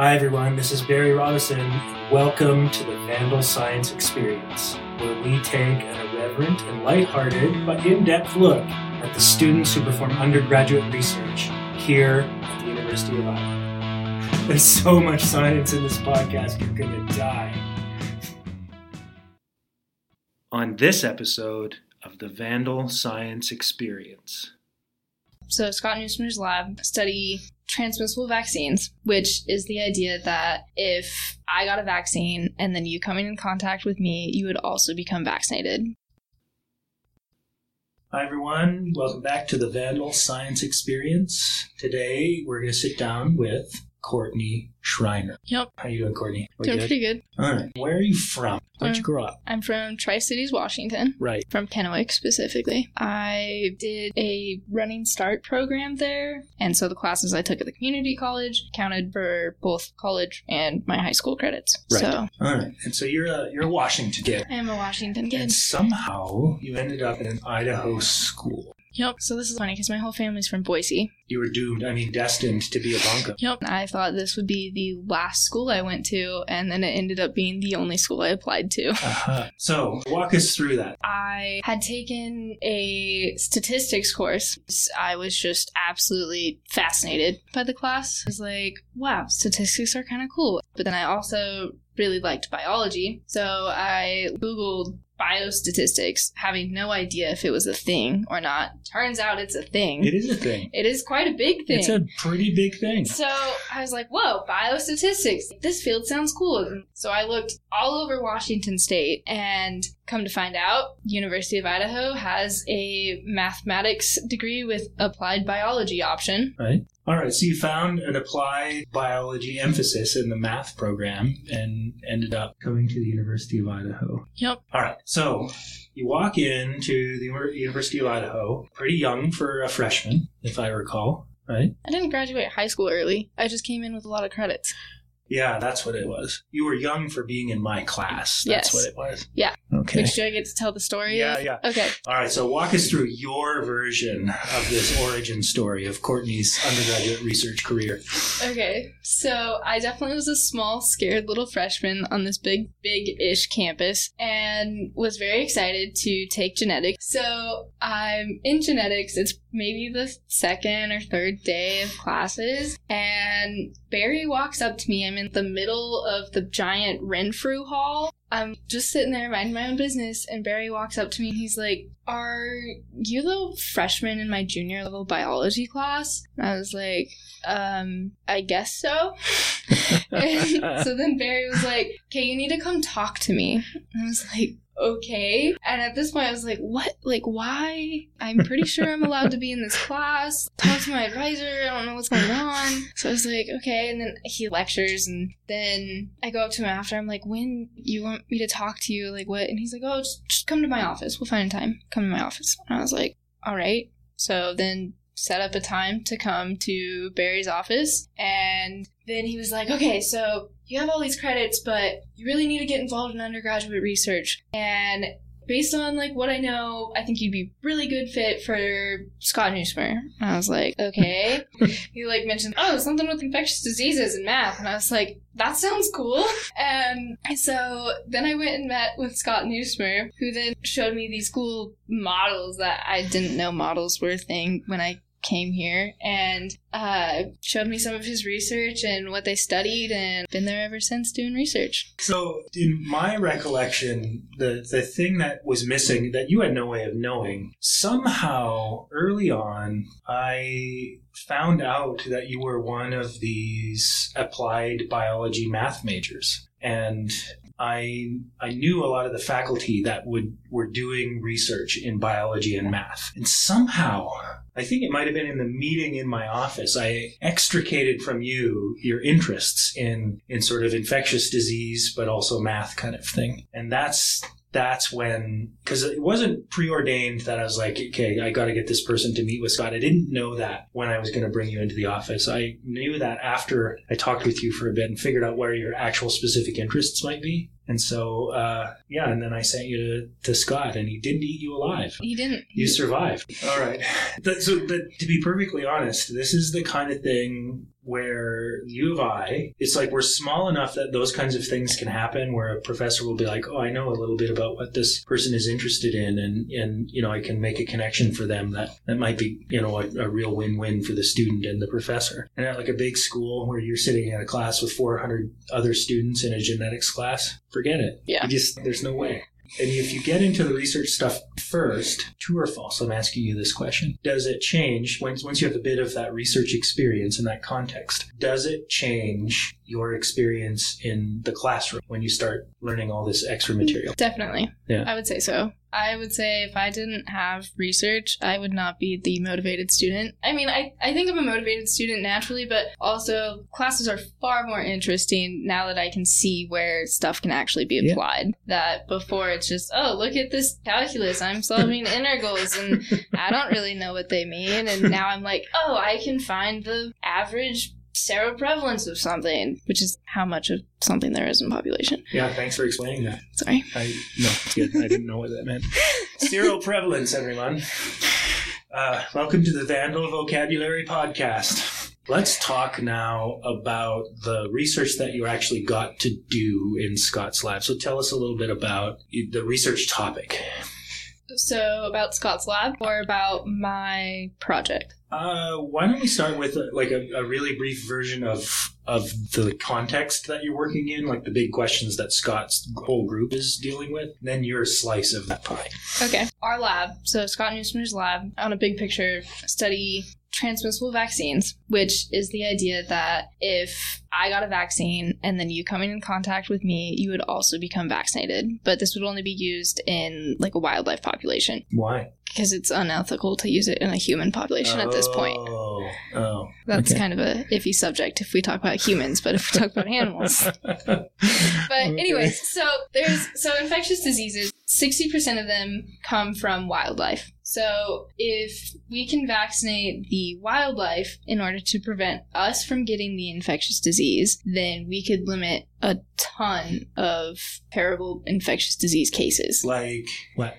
Hi, everyone. This is Barry Robinson. Welcome to the Vandal Science Experience, where we take an irreverent and lighthearted but in depth look at the students who perform undergraduate research here at the University of Idaho. There's so much science in this podcast, you're going to die. On this episode of the Vandal Science Experience, So Scott Nuismer's lab study transmissible vaccines, which is the idea that if I got a vaccine and then you coming in contact with me, you would also become vaccinated. Hi, everyone. Welcome back to the Vandal Science Experience. Today, we're going to sit down with Courtney Schreiner. Yep. How you doing, Courtney? We Doing good? pretty good. All right. Where are you from? Where'd you Um, grow up? I'm from Tri Cities, Washington. Right. From Kennewick specifically. I did a running start program there, and so the classes I took at the community college counted for both college and my high school credits. Right. So All right. And so you're a you're a Washington kid, I am a Washington kid. and somehow you ended up in an Idaho school. Yep. So this is funny because my whole family's from Boise. You were doomed. I mean, destined to be a Bronco. Yep. I thought this would be the last school I went to, and then it ended up being the only school I applied to. Uh-huh. So walk us through that. I had taken a statistics course. I was just absolutely fascinated by the class. I was like, wow, statistics are kind of cool. But then I also really liked biology. So I Googled biostatistics, having no idea if it was a thing or not. Turns out it's a thing. It is a thing. It is quite a big thing. It's a pretty big thing. So I was like, whoa, biostatistics. This field sounds cool. And So I looked all over Washington State and come to find out, University of Idaho has a mathematics degree with applied biology option. Right. All right. So you found an applied biology emphasis in the math program and ended up coming to the University of Idaho. Yep. All right. So you walk into the University of Idaho pretty young for a freshman, if I recall. Right. I didn't graduate high school early. I just came in with a lot of credits. Yeah, that's what it was. You were young for being in my class. That's Yes. what it was. Yeah. Okay. Which do I get to tell the story Yeah, of? yeah. Okay. All right, so walk us through your version of this origin story of Courtney's undergraduate research career. Okay, so I definitely was a small, scared little freshman on this big, big ish campus and was very excited to take genetics. So I'm in genetics, it's maybe the second or third day of classes, and Barry walks up to me. I'm in the middle of the giant Renfrew hall. I'm just sitting there minding my own business, and Barry walks up to me and he's like, Are you the freshman in my junior level biology class? And I was like, um, I guess so. So then Barry was like, okay, you need to come talk to me. And I was like, okay. And at this point, I was like, what? Like, why? I'm pretty sure I'm allowed to be in this class. Talk to my advisor. I don't know what's going on. So I was like, okay. And then he lectures, and then I go up to him after. I'm like, when you want me to talk to you? Like, what? And he's like, oh, just, just come to my office. We'll find a time. Come to my office. And I was like, all right. So then set up a time to come to Barry's office. And then he was like, okay, so you have all these credits, but you really need to get involved in undergraduate research. And based on like what I know, I think you'd be really good fit for Scott Nuismer. And I was like, okay. he like mentioned, oh, something with infectious diseases and math. And I was like, that sounds cool. And so then I went and met with Scott Nuismer, who then showed me these cool models that I didn't know models were a thing when I came here and uh, showed me some of his research and what they studied and been there ever since doing research. So, in my recollection, the, the thing that was missing that you had no way of knowing, somehow early on, I found out that you were one of these applied biology math majors. And I I knew a lot of the faculty that would were doing research in biology and math. And somehow, I think it might have been in the meeting in my office, I extricated from you your interests in in sort of infectious disease, but also math kind of thing. And that's that's when because it wasn't preordained that I was like, okay, I got to get this person to meet with Scott. I didn't know that when I was going to bring you into the office. I knew that after I talked with you for a bit and figured out where your actual specific interests might be. And so, uh, yeah, and then I sent you to, to Scott, and he didn't eat you alive. He didn't. You survived. All right. That- so, but to be perfectly honest, this is the kind of thing where U of I, it's like we're small enough that those kinds of things can happen where a professor will be like, oh, I know a little bit about what this person is interested in. And, and you know, I can make a connection for them that, that might be, you know, a, a real win-win for the student and the professor. And at like a big school where you're sitting in a class with 400 other students in a genetics class, forget it. Yeah. You just, there's no way. And if you get into the research stuff first, true or false, I'm asking you this question. Does it change once, once you have a bit of that research experience in that context? Does it change your experience in the classroom when you start learning all this extra material? Definitely. Yeah. I would say so. I would say if I didn't have research, I would not be the motivated student. I mean, I, I think I'm a motivated student naturally, but also classes are far more interesting now that I can see where stuff can actually be Yeah. applied. That before it's just, oh, look at this calculus. I'm solving integrals and I don't really know what they mean. And now I'm like, oh, I can find the average seroprevalence of something, which is how much of something there is in population. Yeah, thanks for explaining that. Sorry. I no, it's good. I didn't know what that meant. Seroprevalence, everyone. Uh, welcome to the Vandal Vocabulary Podcast. Let's talk now about the research that you actually got to do in Scott's lab. So tell us a little bit about the research topic. So, about Scott's lab or about my project? Uh, why don't we start with uh, like a, a really brief version of of the context that you're working in, like the big questions that Scott's whole group is dealing with, then your slice of that pie. Okay. Our lab, so Scott Nuismer's lab, on a big picture, study transmissible vaccines, which is the idea that if I got a vaccine and then you coming in contact with me, you would also become vaccinated. But this would only be used in like a wildlife population Why? because it's unethical to use it in a human population at this point. Oh, oh. That's okay. kind of a iffy subject if we talk about humans, but if we talk about animals, But anyways, so there's so infectious diseases, 60% of them come from wildlife. So if we can vaccinate the wildlife in order to prevent us from getting the infectious disease, then we could limit a ton of terrible infectious disease cases. like what?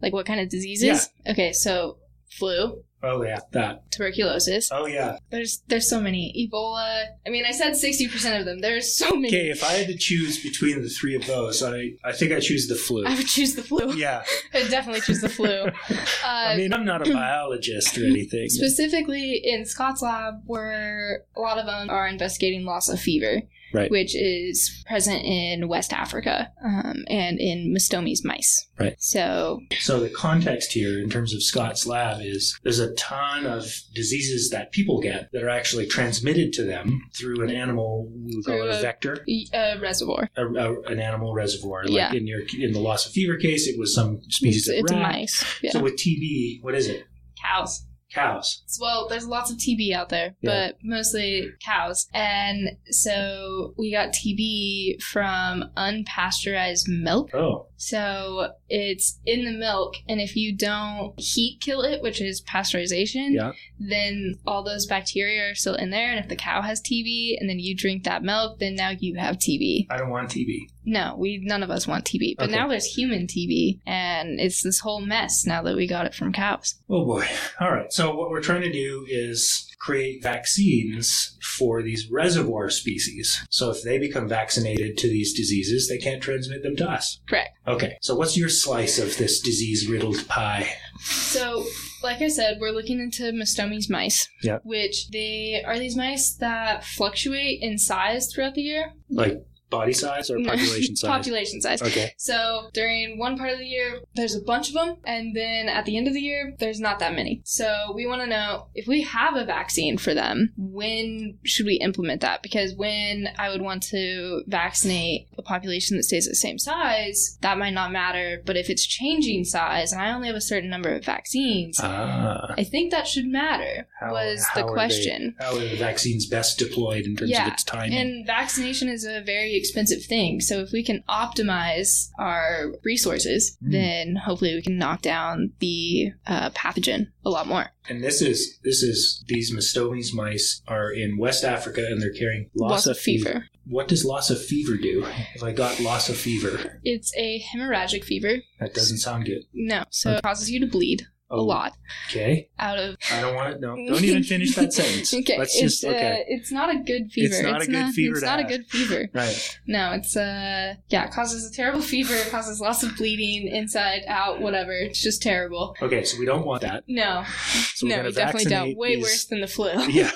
Like what kind of diseases? Okay, so flu, Oh yeah, that. tuberculosis. Oh yeah. There's there's so many. Ebola. I mean, I said 60% of them. There's so many. Okay, if I had to choose between the three of those, I I think I choose the flu. I would choose the flu. Yeah, I would definitely choose the flu. Uh, I mean I'm not a biologist or anything. specifically in Scott's lab, where a lot of them are investigating Lassa fever, Right. which is present in West Africa um, and in Mastomys mice. Right. So So the context here, in terms of Scott's lab, is there's a ton of diseases that people get that are actually transmitted to them through an animal. We call it a a- vector, a reservoir. a, a- an animal reservoir. Like Yeah. in your in the Lassa fever case, it was some species It's, of it's rat. mice. Yeah. So with TB, what is it? Cows. Cows. Well, there's lots of TB out there, Yeah. but mostly cows. And so we got TB from unpasteurized milk. Oh, So it's in the milk, and if you don't heat kill it, which is pasteurization, Yeah. then all those bacteria are still in there. And if the cow has TB, and then you drink that milk, then now you have TB. I don't want TB. No, we none of us want TB, but Okay. now there's human TB, and it's this whole mess now that we got it from cows. Oh boy. All right. So what we're trying to do is create vaccines for these reservoir species. So if they become vaccinated to these diseases, they can't transmit them to us. Correct. Okay. So what's your slice of this disease riddled pie? So, like I said, we're looking into Mastomys mice, Yeah. which they are these mice that fluctuate in size throughout the year. Like body size or population size? Population size. Okay. So during one part of the year, there's a bunch of them, and then at the end of the year, there's not that many. So we want to know if we have a vaccine for them, when should we implement that? Because when I would want to vaccinate a population that stays the same size, that might not matter. But if it's changing size and I only have a certain number of vaccines, Ah. I think that should matter. How- was how the are they- question. How are the vaccines best deployed in terms Yeah, of its timing? And vaccination is a very expensive thing. So if we can optimize our resources, Mm. then hopefully we can knock down the uh, pathogen a lot more. And this is this is these Mastomys mice are in West Africa and they're carrying Lassa fever. What does Lassa fever do? If I got Lassa fever, It's a hemorrhagic fever. that doesn't sound good. No, so Okay. it causes you to bleed. A Oh. lot Okay. out of. I don't want to. No, don't even finish that sentence. Okay, Let's it's, just okay. uh, it's not a good fever. It's not a good fever It's to not a good fever. right. No, it's uh, yeah, it causes a terrible fever. It causes lots of bleeding, inside, out, whatever. It's just terrible. Okay, so we don't want that. No, So no, we definitely don't. Way these- worse than the flu. Yeah,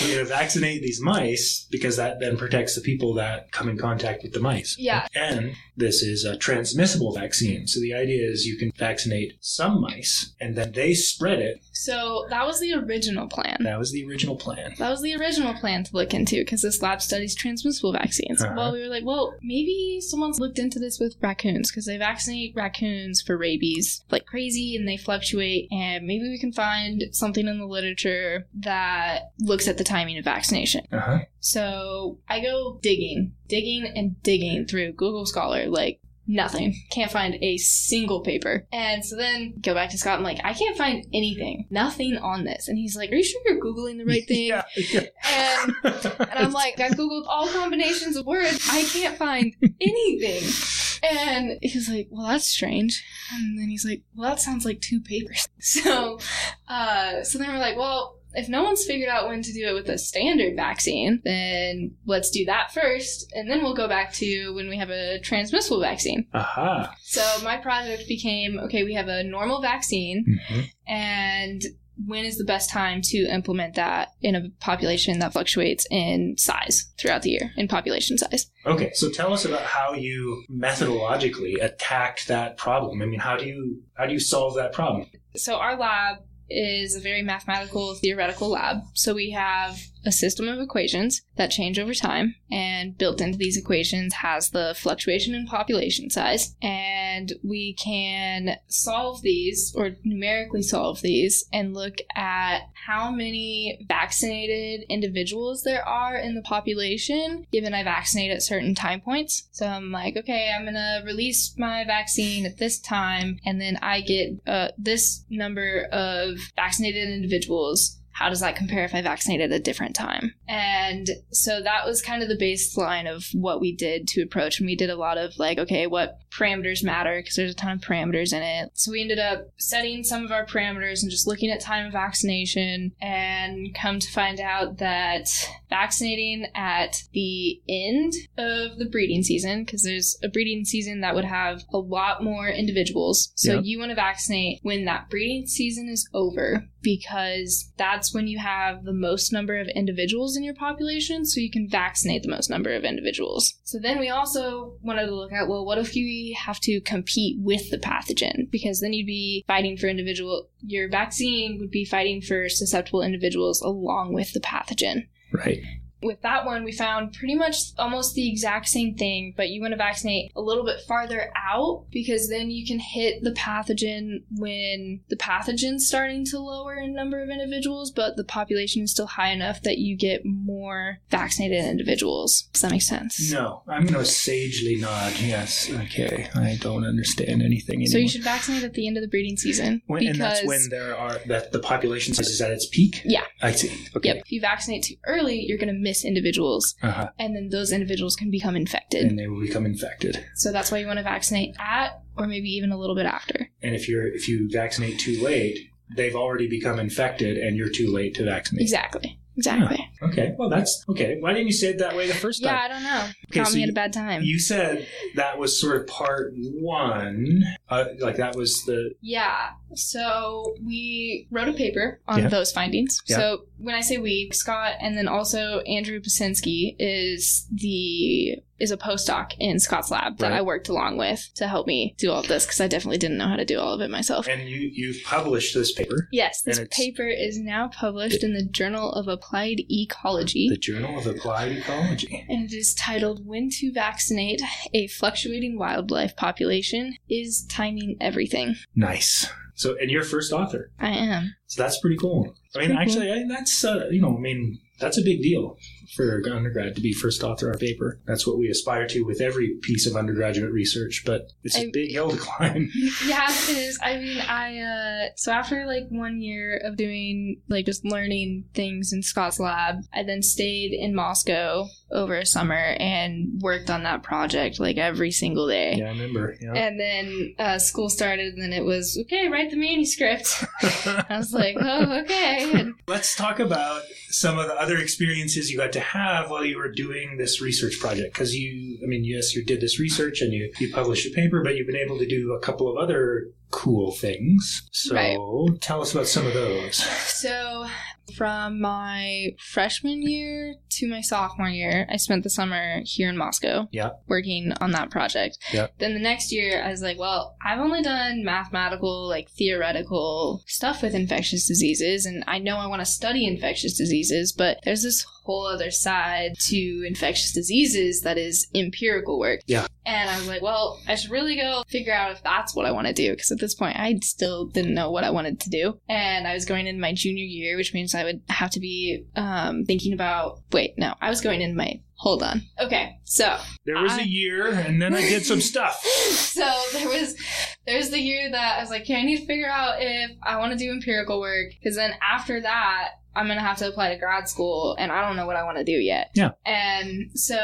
we're going to vaccinate these mice because that then protects the people that come in contact with the mice. Yeah. And this is a transmissible vaccine. So the idea is you can vaccinate some mice and then they spread it. So that was the original plan. That was the original plan. That was the original plan to look into because this lab studies transmissible vaccines. Uh-huh. Well, we were like, well, maybe someone's looked into this with raccoons because they vaccinate raccoons for rabies like crazy and they fluctuate. And maybe we can find something in the literature that looks at the timing of vaccination. Uh huh. So I go digging, digging, and digging through Google Scholar, like nothing. Can't find a single paper. And so then go back to Scott. I'm like, I can't find anything, nothing on this. And he's like, Are you sure you're Googling the right thing? Yeah. yeah. And and I'm like, I googled all combinations of words. I can't find anything. And he's like, Well, that's strange. And then he's like, Well, that sounds like two papers. So, uh, so then we're like, Well, if no one's figured out when to do it with a standard vaccine, then let's do that first, and then we'll go back to when we have a transmissible vaccine. Aha. So my project became okay, we have a normal vaccine, Mhm. and when is the best time to implement that in a population that fluctuates in size throughout the year in population size Okay, so tell us about how you methodologically attacked that problem. I mean, how do you how do you solve that problem? so our lab is a very mathematical theoretical lab. So we have a system of equations that change over time and built into these equations has the fluctuation in population size and we can solve these or numerically solve these and look at how many vaccinated individuals there are in the population given I vaccinate at certain time points. So I'm like, okay, I'm gonna release my vaccine at this time, and then I get uh, this number of vaccinated individuals. How does that compare if I vaccinate at a different time? And so that was kind of the baseline of what we did to approach. And we did a lot of like, okay, what parameters matter? Because there's a ton of parameters in it. So we ended up setting some of our parameters and just looking at time of vaccination and come to find out that vaccinating at the end of the breeding season, because there's a breeding season that would have a lot more individuals. So Yep. you want to vaccinate when that breeding season is over because that's when you have the most number of individuals in your population, so you can vaccinate the most number of individuals. So then we also wanted to look at well, what if you have to compete with the pathogen? Because then you'd be fighting for individual, your vaccine would be fighting for susceptible individuals along with the pathogen Right. With that one, we found pretty much almost the exact same thing, but you want to vaccinate a little bit farther out because then you can hit the pathogen when the pathogen's starting to lower in number of individuals, but the population is still high enough that you get more vaccinated individuals. Does that make sense? No, I'm going to sagely nod. Yes. Okay. I don't understand anything anymore. So you should vaccinate at the end of the breeding season When, because and that's when there are that the population size is at its peak. Yeah. I see. Okay. yep, if you vaccinate too early, you're going to miss individuals, Uh-huh. and then those individuals can become infected. And they will become infected. So that's why you want to vaccinate at or maybe even a little bit after. And if you're if you vaccinate too late, they've already become infected, and you're too late to vaccinate. Exactly. Exactly. Okay. Well, that's okay. Why didn't you say it that way the first time? Yeah? I don't know. Okay, Caught so me you- at a bad time. You said that was sort of part one. Uh, like that was the yeah. So we wrote a paper on Yeah. those findings. Yeah. So when I say we, Scott and then also Andrew Basinski is the is a postdoc in Scott's lab that Right. I worked along with to help me do all of this because I definitely didn't know how to do all of it myself. and you you've published this paper, Yes, this paper is now published in the Journal of Applied Ecology. the Journal of Applied Ecology. and it is titled When to Vaccinate a Fluctuating Wildlife Population Is Timing Everything. Nice. So, and you're first author. I am. So that's pretty cool. I mean, actually, I, that's uh, you know, I mean, that's a big deal. For undergrad to be first author on a paper. That's what we aspire to with every piece of undergraduate research, but it's a I- big hill to climb. yeah, it is. I mean, I uh so after like one year of doing like just learning things in Scott's lab, I then stayed in Moscow over a summer and worked on that project like every single day. yeah, I remember. Yeah. And then uh, school started, and then it was okay. Write the manuscript. I was like, oh, okay. Let's talk about some of the other experiences you got to have while you were doing this research project. Because you, I mean, yes, you did this research and you, you published a paper, but you've been able to do a couple of other cool things. So Right. tell us about some of those. So, from my freshman year to my sophomore year, I spent the summer here in Moscow. Yeah. Working on that project. Yeah. Then the next year, I was like, well, I've only done mathematical, like theoretical stuff with infectious diseases, and I know I want to study infectious diseases, but there's this whole other side to infectious diseases that is empirical work. Yeah. And I was like, well, I should really go figure out if that's what I want to do. Because at this point, I still didn't know what I wanted to do. And I was going into my junior year, which means I would have to be um, thinking about. Wait, no, I was going into my. Hold on. Okay, so There was I- a year, and then I did some stuff. so there was there's the year that I was like, okay, I need to figure out if I want to do empirical work because then after that. I'm gonna have to apply to grad school, and I don't know what I want to do yet. Yeah. And so,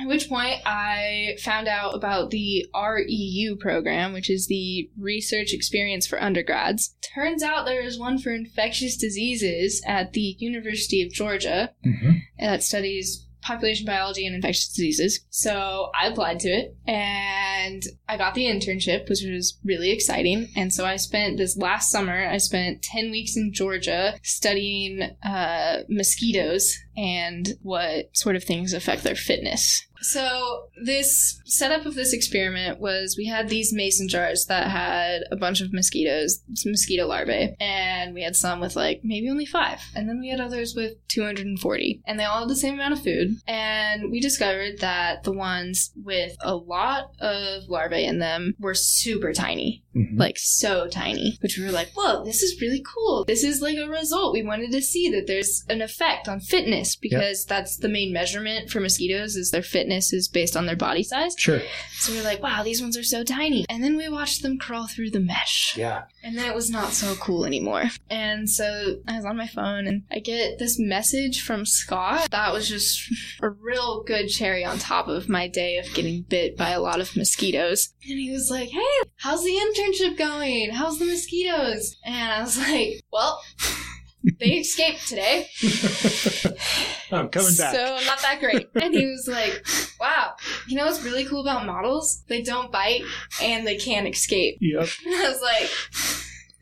at which point, I found out about the REU program, which is the Research Experience for Undergrads. Turns out there is one for infectious diseases at the University of Georgia, hmm that studies population biology and infectious diseases. So I applied to it and I got the internship, which was really exciting. And so I spent this last summer, I spent 10 weeks in Georgia studying uh, mosquitoes and what sort of things affect their fitness. So this setup of this experiment was we had these mason jars that had a bunch of mosquitoes, some mosquito larvae, and we had some with like maybe only five, and then we had others with 240, and they all had the same amount of food. And we discovered that the ones with a lot of larvae in them were super tiny, hmm like so tiny, which we were like, whoa, this is really cool. This is like a result. We wanted to see that there's an effect on fitness because that's the main measurement for mosquitoes is their fitness is based on their body size. Sure. So we are like, wow, these ones are so tiny. And then we watched them crawl through the mesh. Yeah. And then it was not so cool anymore. And so I was on my phone and I get this message from Scott. That was just a real good cherry on top of my day of getting bit by a lot of mosquitoes. And he was like, hey, how's the internship going? How's the mosquitoes? And I was like, well, they escaped today. I'm coming back. So not that great. And he was like, wow, you know what's really cool about models? They don't bite and they can't escape. yep. And I was like,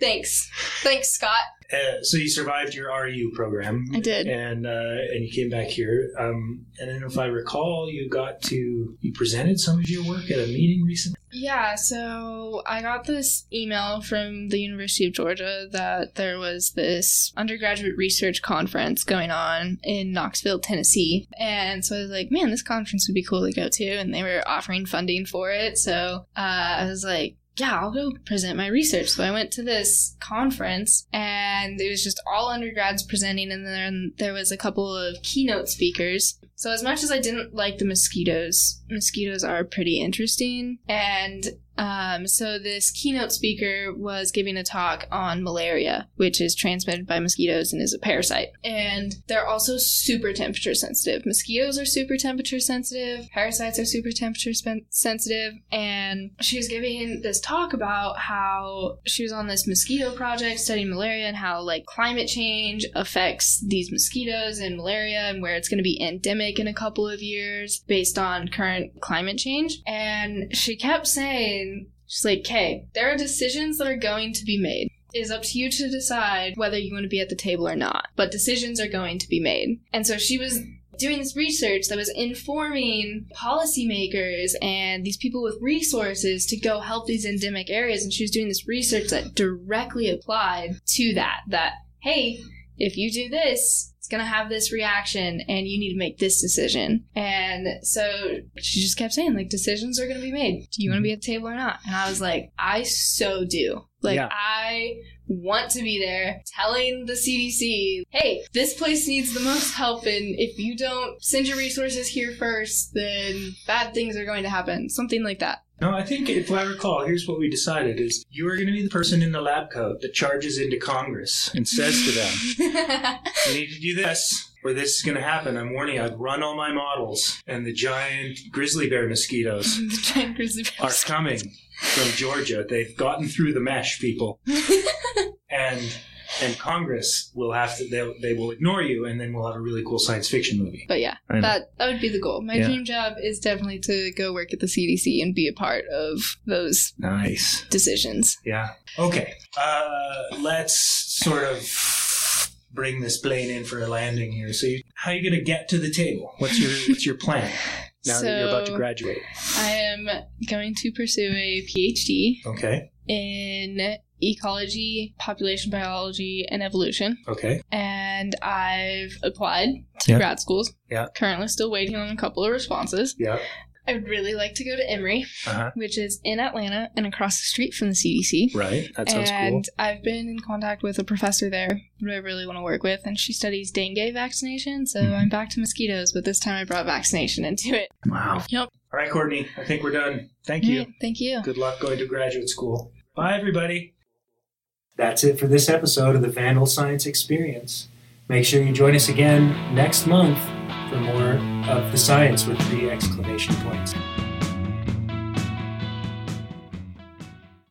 thanks. Thanks, Scott. Uh, so you survived your RU program. I did. and uh, and you came back here. Um, and then, if I recall, you got to you presented some of your work at a meeting recently. Yeah, so I got this email from the University of Georgia that there was this undergraduate research conference going on in Knoxville, Tennessee. And so I was like, man, this conference would be cool to go to. And they were offering funding for it. So uh, I was like, yeah, I'll go present my research. So I went to this conference and it was just all undergrads presenting, and then there was a couple of keynote speakers. So as much as I didn't like the mosquitoes, mosquitoes are pretty interesting. And um, so this keynote speaker was giving a talk on malaria, which is transmitted by mosquitoes and is a parasite. And they're also super temperature sensitive. Mosquitoes are super temperature sensitive. Parasites are super temperature sensitive. And she was giving this talk about how she was on this mosquito project studying malaria and how like climate change affects these mosquitoes and malaria and where it's going to be endemic in a couple of years based on current climate change. And she kept saying, she's like, okay, there are decisions that are going to be made. It is up to you to decide whether you want to be at the table or not. But decisions are going to be made. And so she was doing this research that was informing policymakers and these people with resources to go help these endemic areas. And she was doing this research that directly applied to that. That, hey, if you do this, it's going to have this reaction and you need to make this decision. And so she just kept saying, like, decisions are going to be made. Do you want to be at the table or not? And I was like, I so do. Like, Yeah. I want to be there, telling the CDC, hey, this place needs the most help, and if you don't send your resources here first, then bad things are going to happen. Something like that. No, I think if I recall, here's what we decided is you are going to be the person in the lab coat that charges into Congress and says to them, you need to do this or this is going to happen. I'm warning you, I've run all my models and the giant grizzly bear mosquitoes the giant grizzly are bears. coming from Georgia. They've gotten through the mesh, people. and and Congress will have to they they will ignore you and then we'll have a really cool science fiction movie. But yeah, that that would be the goal. My Yeah. dream job is definitely to go work at the CDC and be a part of those Nice. decisions. Yeah. Okay. Uh, let's sort of bring this plane in for a landing here. So, you, how are you going to get to the table? What's your What's your plan now that you're about to graduate? I am going to pursue a PhD Okay. in ecology, population biology, and evolution. Okay. And I've applied to Yeah. grad schools. Yeah. Currently still waiting on a couple of responses. Yeah. I would really like to go to Emory, Uh huh. which is in Atlanta and across the street from the CDC. Right. That sounds cool. and I've been in contact with a professor there who I really want to work with, and she studies dengue vaccination. So Mhm. I'm back to mosquitoes, but this time I brought vaccination into it. Wow. Yep. All right, Courtney. I think we're done. Thank you. Alright, Thank you. Good luck going to graduate school. Bye, everybody. That's it for this episode of the Vandal Science Experience. Make sure you join us again next month for more of the science with three exclamation points.